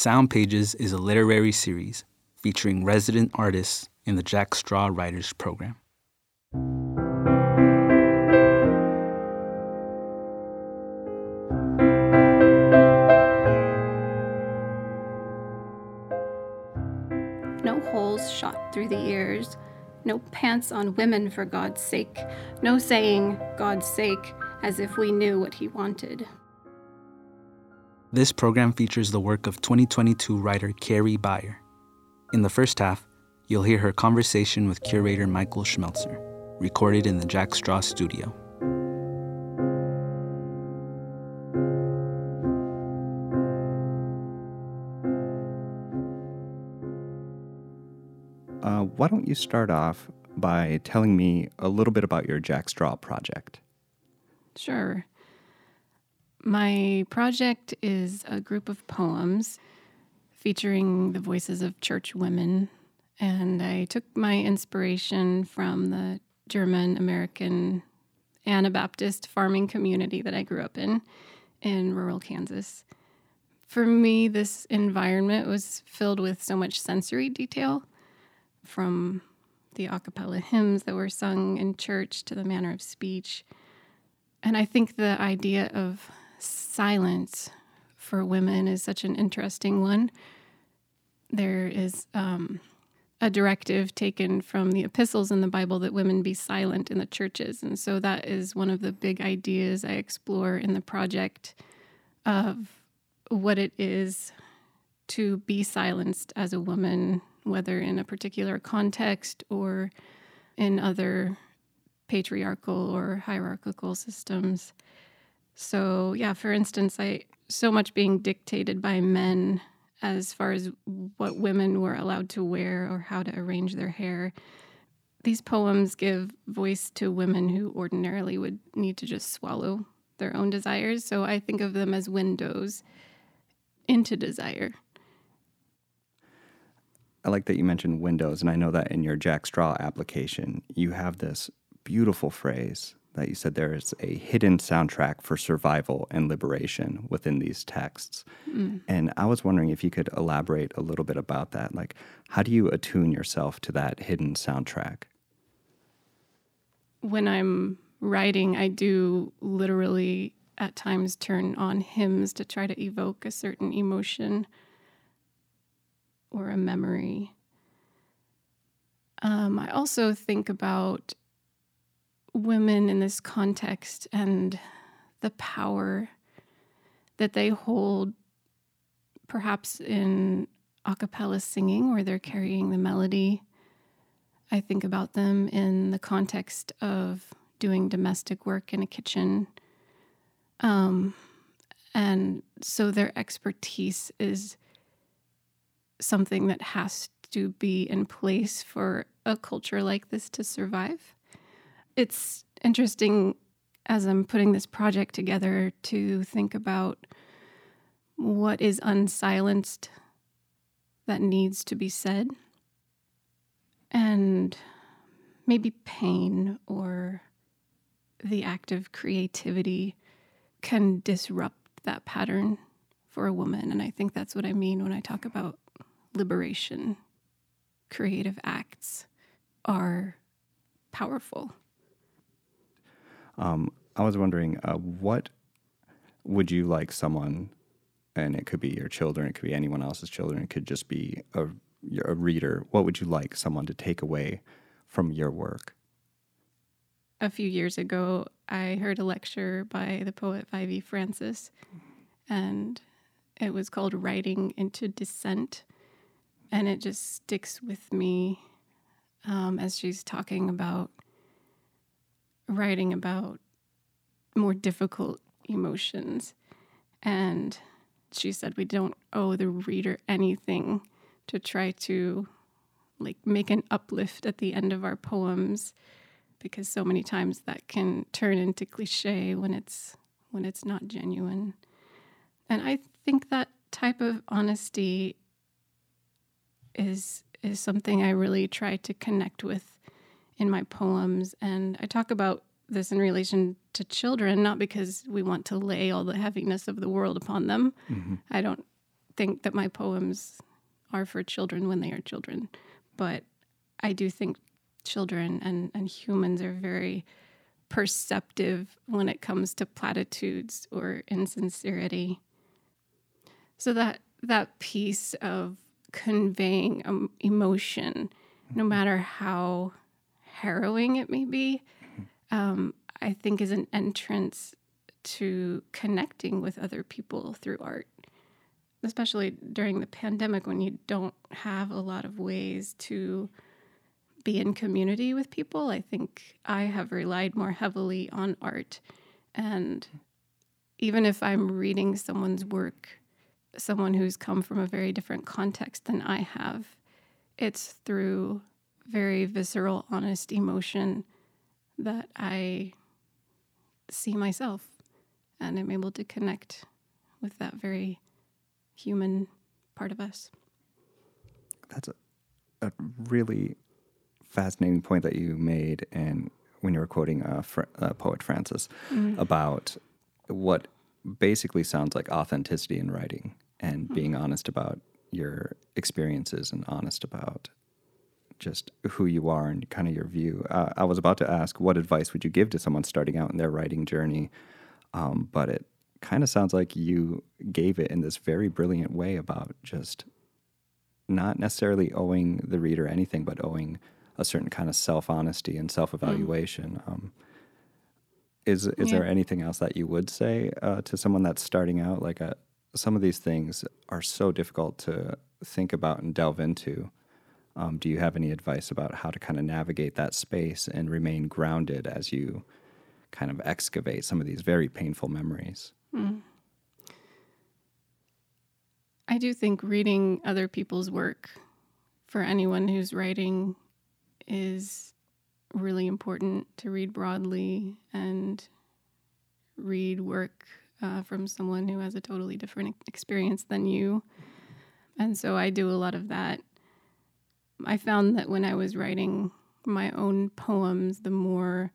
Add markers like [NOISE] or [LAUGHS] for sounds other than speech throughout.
Sound Pages is a literary series featuring resident artists in the Jack Straw Writers Program. No holes shot through the ears, no pants on women for God's sake, no saying God's sake as if we knew what he wanted. This program features the work of 2022 writer Carrie Beyer. In the first half, you'll hear her conversation with curator Michael Schmeltzer, recorded in the Jack Straw studio. Uh, why don't you start off by telling me a little bit about your Jack Straw project? Sure. My project is a group of poems featuring the voices of church women, and I took my inspiration from the German American Anabaptist farming community that I grew up in in rural Kansas. For me, this environment was filled with so much sensory detail from the a cappella hymns that were sung in church to the manner of speech. And I think the idea of silence for women is such an interesting one. There is um, a directive taken from the epistles in the Bible that women be silent in the churches. And so that is one of the big ideas I explore in the project of what it is to be silenced as a woman, whether in a particular context or in other patriarchal or hierarchical systems. So, yeah, for instance, I so much being dictated by men as far as what women were allowed to wear or how to arrange their hair. These poems give voice to women who ordinarily would need to just swallow their own desires. So I think of them as windows into desire. I like that you mentioned windows, and I know that in your Jack Straw application, you have this beautiful phrase that you said there is a hidden soundtrack for survival and liberation within these texts. Mm. And I was wondering if you could elaborate a little bit about that. Like, how do you attune yourself to that hidden soundtrack? When I'm writing, I do literally at times turn on hymns to try to evoke a certain emotion or a memory. Um, I also think about women in this context and the power that they hold, perhaps in a cappella singing where they're carrying the melody. I think about them in the context of doing domestic work in a kitchen. Um, and so their expertise is something that has to be in place for a culture like this to survive it's interesting as I'm putting this project together to think about what is unsilenced that needs to be said and maybe pain or the act of creativity can disrupt that pattern for a woman. And I think that's what I mean when I talk about liberation. Creative acts are powerful. Um, I was wondering, uh, what would you like someone, and it could be your children, it could be anyone else's children, it could just be a, a reader. What would you like someone to take away from your work? A few years ago, I heard a lecture by the poet Vievee Francis, and it was called Writing into Descent. And it just sticks with me um, as she's talking about writing about more difficult emotions. And she said, We don't owe the reader anything to try to like make an uplift at the end of our poems because so many times that can turn into cliche when it's when it's not genuine. And I think that type of honesty is is something I really try to connect with in my poems. And I talk about this in relation to children, not because we want to lay all the heaviness of the world upon them. Mm-hmm. I don't think that my poems are for children when they are children, but I do think children and, and humans are very perceptive when it comes to platitudes or insincerity. So that that piece of conveying um, emotion, no matter how harrowing it may be, um, I think is an entrance to connecting with other people through art, especially during the pandemic when you don't have a lot of ways to be in community with people. I think I have relied more heavily on art. And even if I'm reading someone's work, someone who's come from a very different context than I have, it's through very visceral, honest emotion that I see myself and I'm able to connect with that very human part of us. That's a, a really fascinating point that you made, and when you were quoting uh, Fr- uh, poet Francis mm-hmm. about what basically sounds like authenticity in writing and mm-hmm. being honest about your experiences and honest about just who you are and kind of your view. Uh, I was about to ask, what advice would you give to someone starting out in their writing journey? Um, but it kind of sounds like you gave it in this very brilliant way about just not necessarily owing the reader anything, but owing a certain kind of self honesty and self evaluation. Mm. Um, is is yeah. there anything else that you would say uh, to someone that's starting out? Like a, uh, some of these things are so difficult to think about and delve into. Um, do you have any advice about how to kind of navigate that space and remain grounded as you kind of excavate some of these very painful memories? Mm. I do think reading other people's work for anyone who's writing is really important to read broadly and read work uh, from someone who has a totally different experience than you. And so I do a lot of that. I found that when I was writing my own poems, the more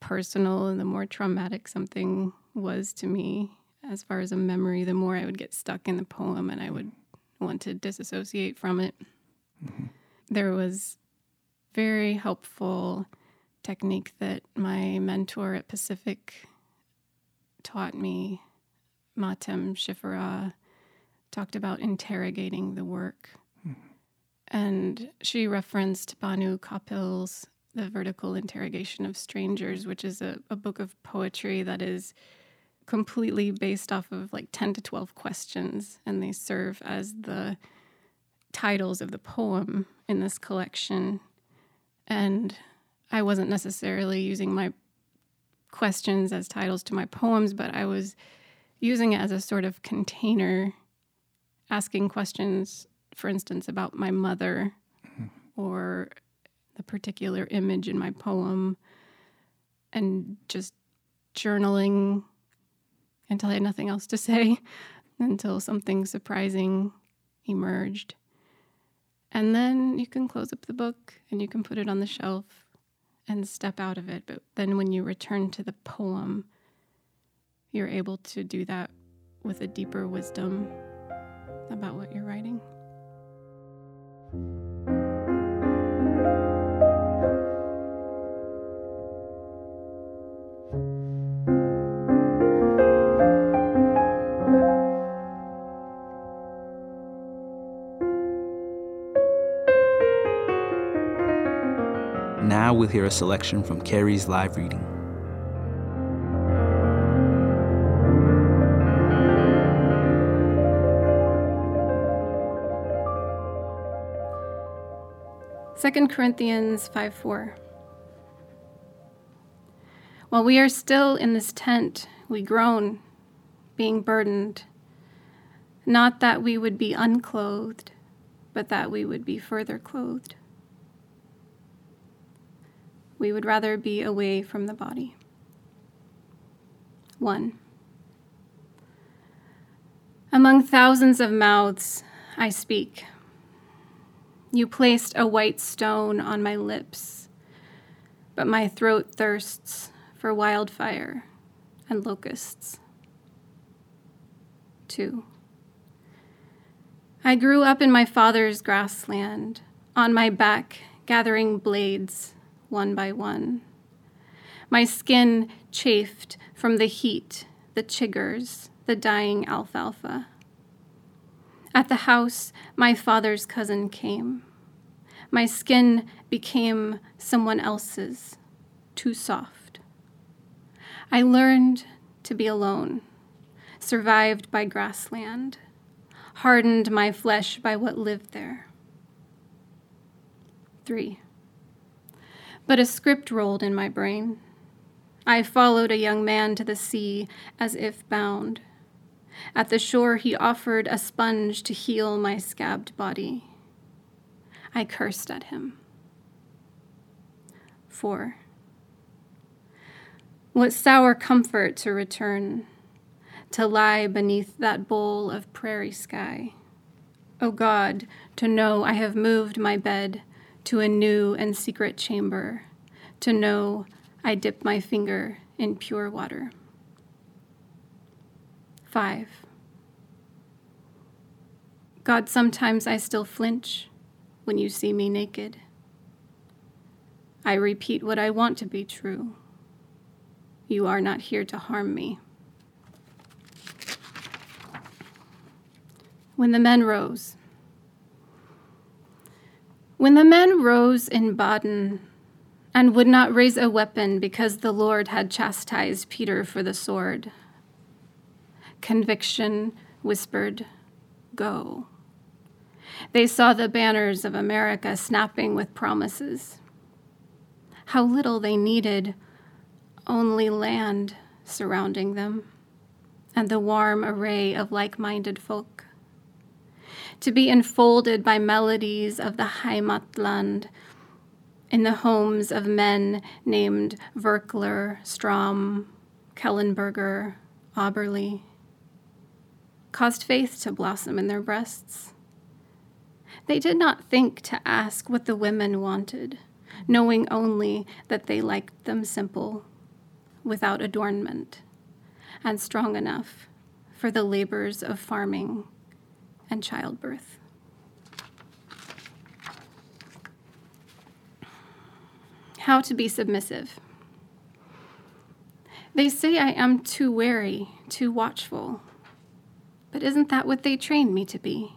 personal and the more traumatic something was to me, as far as a memory, the more I would get stuck in the poem and I would want to disassociate from it. Mm-hmm. There was very helpful technique that my mentor at Pacific taught me, Mahtem Shiferraw, talked about interrogating the work. And she referenced Bhanu Kapil's The Vertical Interrogation of Strangers, which is a, a book of poetry that is completely based off of like 10 to 12 questions, and they serve as the titles of the poem in this collection. And I wasn't necessarily using my questions as titles to my poems, but I was using it as a sort of container, asking questions, for instance, about my mother or the particular image in my poem, and just journaling until I had nothing else to say, [LAUGHS] until something surprising emerged. And then you can close up the book and you can put it on the shelf and step out of it. But then when you return to the poem, you're able to do that with a deeper wisdom about what you're writing. Now we'll hear a selection from Carrie's live reading. Second Corinthians 5 4. While we are still in this tent, we groan, being burdened, not that we would be unclothed, but that we would be further clothed we would rather be away from the body. 1. Among thousands of mouths I speak. You placed a white stone on my lips, but my throat thirsts for wildfire and locusts. 2. I grew up in my father's grassland, on my back, gathering blades one by one. My skin chafed from the heat, the chiggers, the dying alfalfa. At the house, my father's cousin came. My skin became someone else's, too soft. I learned to be alone, survived by grassland, hardened my flesh by what lived there. Three. But a script rolled in my brain. I followed a young man to the sea as if bound. At the shore, he offered a sponge to heal my scabbed body. I cursed at him. 4. What sour comfort to return, to lie beneath that bowl of prairie sky. O oh God, to know I have moved my bed to a new and secret chamber, to know I dip my finger in pure water. 5. God, sometimes I still flinch when you see me naked. I repeat what I want to be true. You are not here to harm me. When the men rose. When the men rose in Baden and would not raise a weapon because the Lord had chastised Peter for the sword, conviction whispered, Go. They saw the banners of America snapping with promises. How little they needed only land surrounding them and the warm array of like minded folk. To be enfolded by melodies of the Heimatland in the homes of men named Virkler, Strom, Kellenberger, Auberly, caused faith to blossom in their breasts. They did not think to ask what the women wanted, knowing only that they liked them simple, without adornment, and strong enough for the labors of farming and childbirth. How to be submissive. They say I am too wary, too watchful. But isn't that what they trained me to be?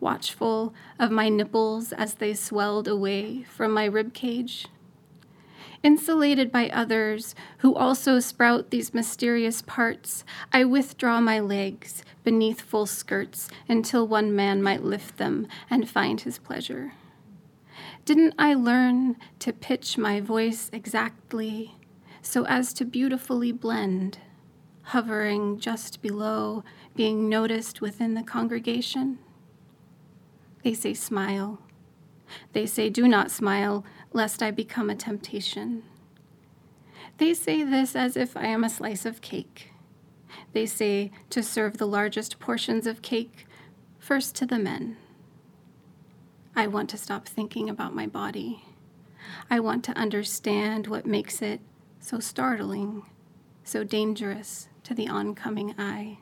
watchful of my nipples as they swelled away from my rib cage. Insulated by others who also sprout these mysterious parts, I withdraw my legs beneath full skirts until one man might lift them and find his pleasure. Didn't I learn to pitch my voice exactly so as to beautifully blend, hovering just below being noticed within the congregation? They say, Smile. They say, Do not smile, lest I become a temptation. They say this as if I am a slice of cake. They say to serve the largest portions of cake first to the men. I want to stop thinking about my body. I want to understand what makes it so startling, so dangerous to the oncoming eye.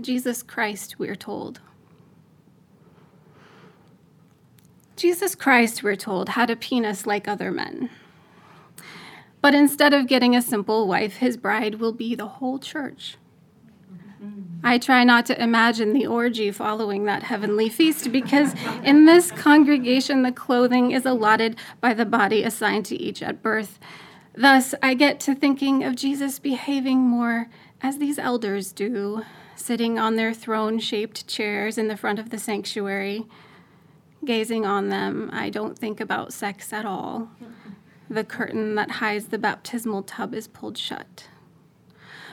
Jesus Christ, we're told. Jesus Christ, we're told, had a penis like other men. But instead of getting a simple wife, his bride will be the whole church. I try not to imagine the orgy following that heavenly feast because in this congregation, the clothing is allotted by the body assigned to each at birth. Thus, I get to thinking of Jesus behaving more as these elders do, sitting on their throne shaped chairs in the front of the sanctuary. Gazing on them, I don't think about sex at all. The curtain that hides the baptismal tub is pulled shut.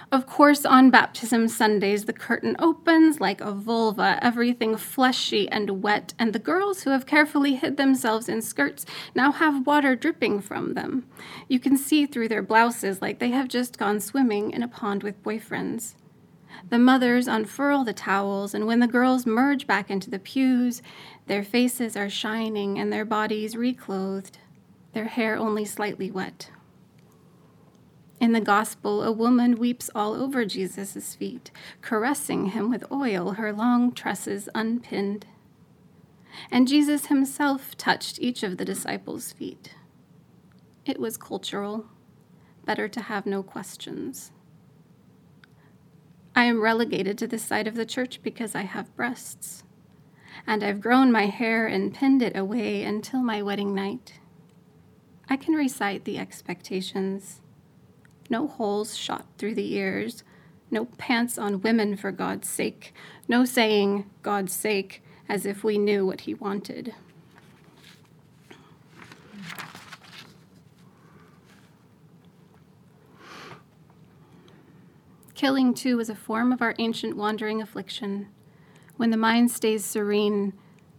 Of course, on baptism Sundays, the curtain opens like a vulva, everything fleshy and wet, and the girls who have carefully hid themselves in skirts now have water dripping from them. You can see through their blouses like they have just gone swimming in a pond with boyfriends. The mothers unfurl the towels, and when the girls merge back into the pews, their faces are shining and their bodies reclothed, their hair only slightly wet. In the gospel, a woman weeps all over Jesus' feet, caressing him with oil, her long tresses unpinned. And Jesus himself touched each of the disciples' feet. It was cultural, better to have no questions. I am relegated to this side of the church because I have breasts, and I've grown my hair and pinned it away until my wedding night. I can recite the expectations. No holes shot through the ears, no pants on women for God's sake, no saying, God's sake, as if we knew what he wanted. Killing, too, is a form of our ancient wandering affliction. When the mind stays serene,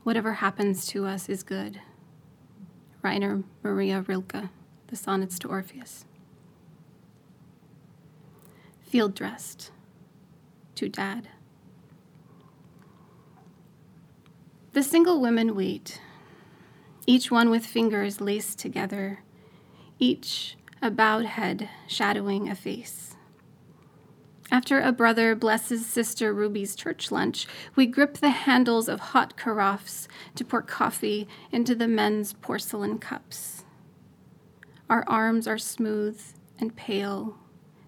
whatever happens to us is good. Rainer Maria Rilke, The Sonnets to Orpheus. Field dressed. To Dad. The single women wait, each one with fingers laced together, each a bowed head shadowing a face. After a brother blesses Sister Ruby's church lunch, we grip the handles of hot carafes to pour coffee into the men's porcelain cups. Our arms are smooth and pale,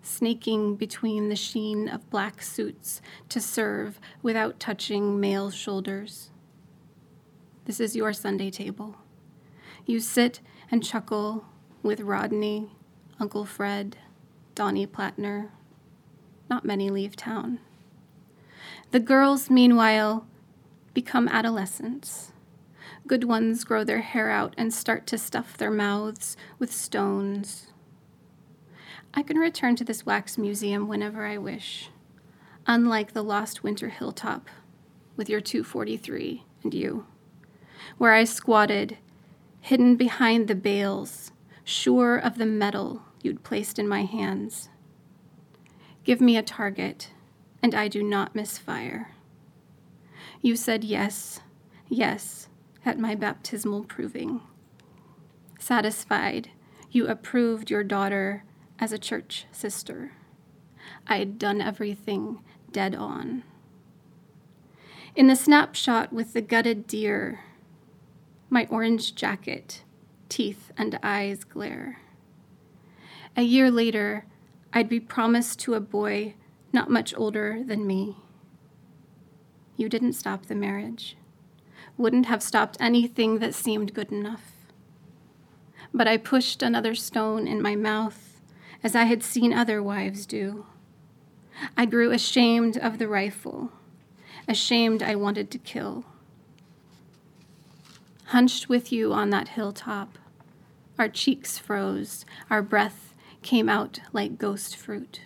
snaking between the sheen of black suits to serve without touching male shoulders. This is your Sunday table. You sit and chuckle with Rodney, Uncle Fred, Donnie Plattner, not many leave town. The girls, meanwhile, become adolescents. Good ones grow their hair out and start to stuff their mouths with stones. I can return to this wax museum whenever I wish, unlike the lost winter hilltop with your 243 and you, where I squatted, hidden behind the bales, sure of the metal you'd placed in my hands. Give me a target, and I do not misfire. You said yes, yes, at my baptismal proving. Satisfied, you approved your daughter as a church sister. I had done everything dead on. In the snapshot with the gutted deer, my orange jacket, teeth and eyes glare. A year later, I'd be promised to a boy not much older than me. You didn't stop the marriage, wouldn't have stopped anything that seemed good enough. But I pushed another stone in my mouth, as I had seen other wives do. I grew ashamed of the rifle, ashamed I wanted to kill. Hunched with you on that hilltop, our cheeks froze, our breath came out like ghost fruit.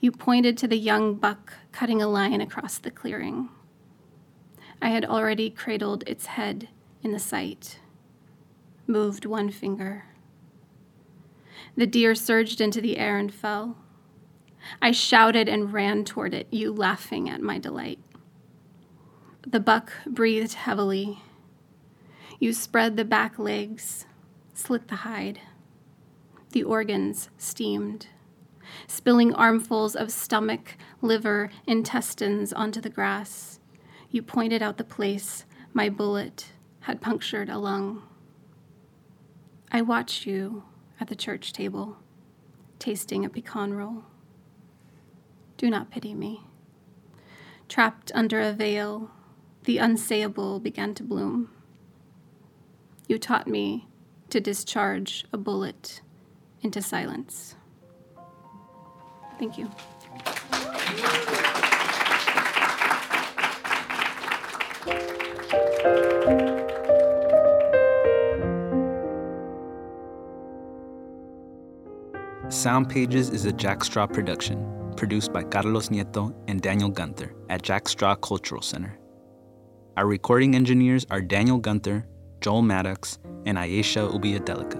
You pointed to the young buck cutting a line across the clearing. I had already cradled its head in the sight, moved one finger. The deer surged into the air and fell. I shouted and ran toward it, you laughing at my delight. The buck breathed heavily. You spread the back legs, slit the hide. The organs steamed, spilling armfuls of stomach, liver, intestines onto the grass. You pointed out the place my bullet had punctured a lung. I watched you at the church table, tasting a pecan roll. Do not pity me. Trapped under a veil, the unsayable began to bloom. You taught me to discharge a bullet into silence. Thank you. Sound Pages is a Jack Straw production, produced by Carlos Nieto and Daniel Gunther at Jack Straw Cultural Center. Our recording engineers are Daniel Gunther, Joel Maddox, and Ayesha Ubiadelica.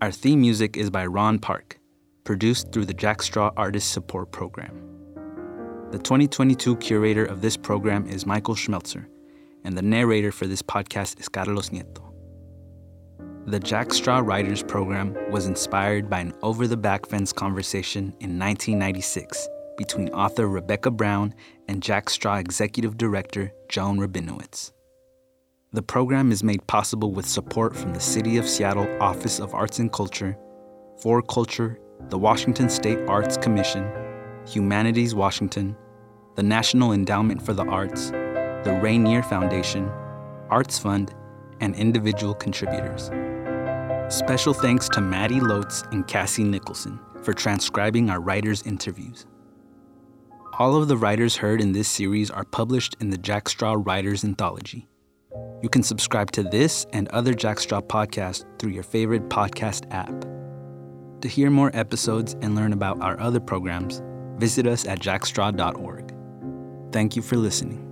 Our theme music is by Ran Park, produced through the Jack Straw Artist Support Program. The 2022 curator of this program is Michael Schmeltzer, and the narrator for this podcast is Carlos Nieto. The Jack Straw Writers Program was inspired by an over the back fence conversation in 1996 between author Rebecca Brown and Jack Straw Executive Director Joan Rabinowitz. The program is made possible with support from the City of Seattle Office of Arts and Culture, 4Culture, the Washington State Arts Commission, Humanities Washington, the National Endowment for the Arts, the Rainier Foundation, Arts Fund, and individual contributors. Special thanks to Maddie Lotes and Cassie Nicholson for transcribing our writers' interviews. All of the writers heard in this series are published in the Jack Straw Writers Anthology. You can subscribe to this and other Jack Straw podcasts through your favorite podcast app. To hear more episodes and learn about our other programs, visit us at jackstraw.org. Thank you for listening.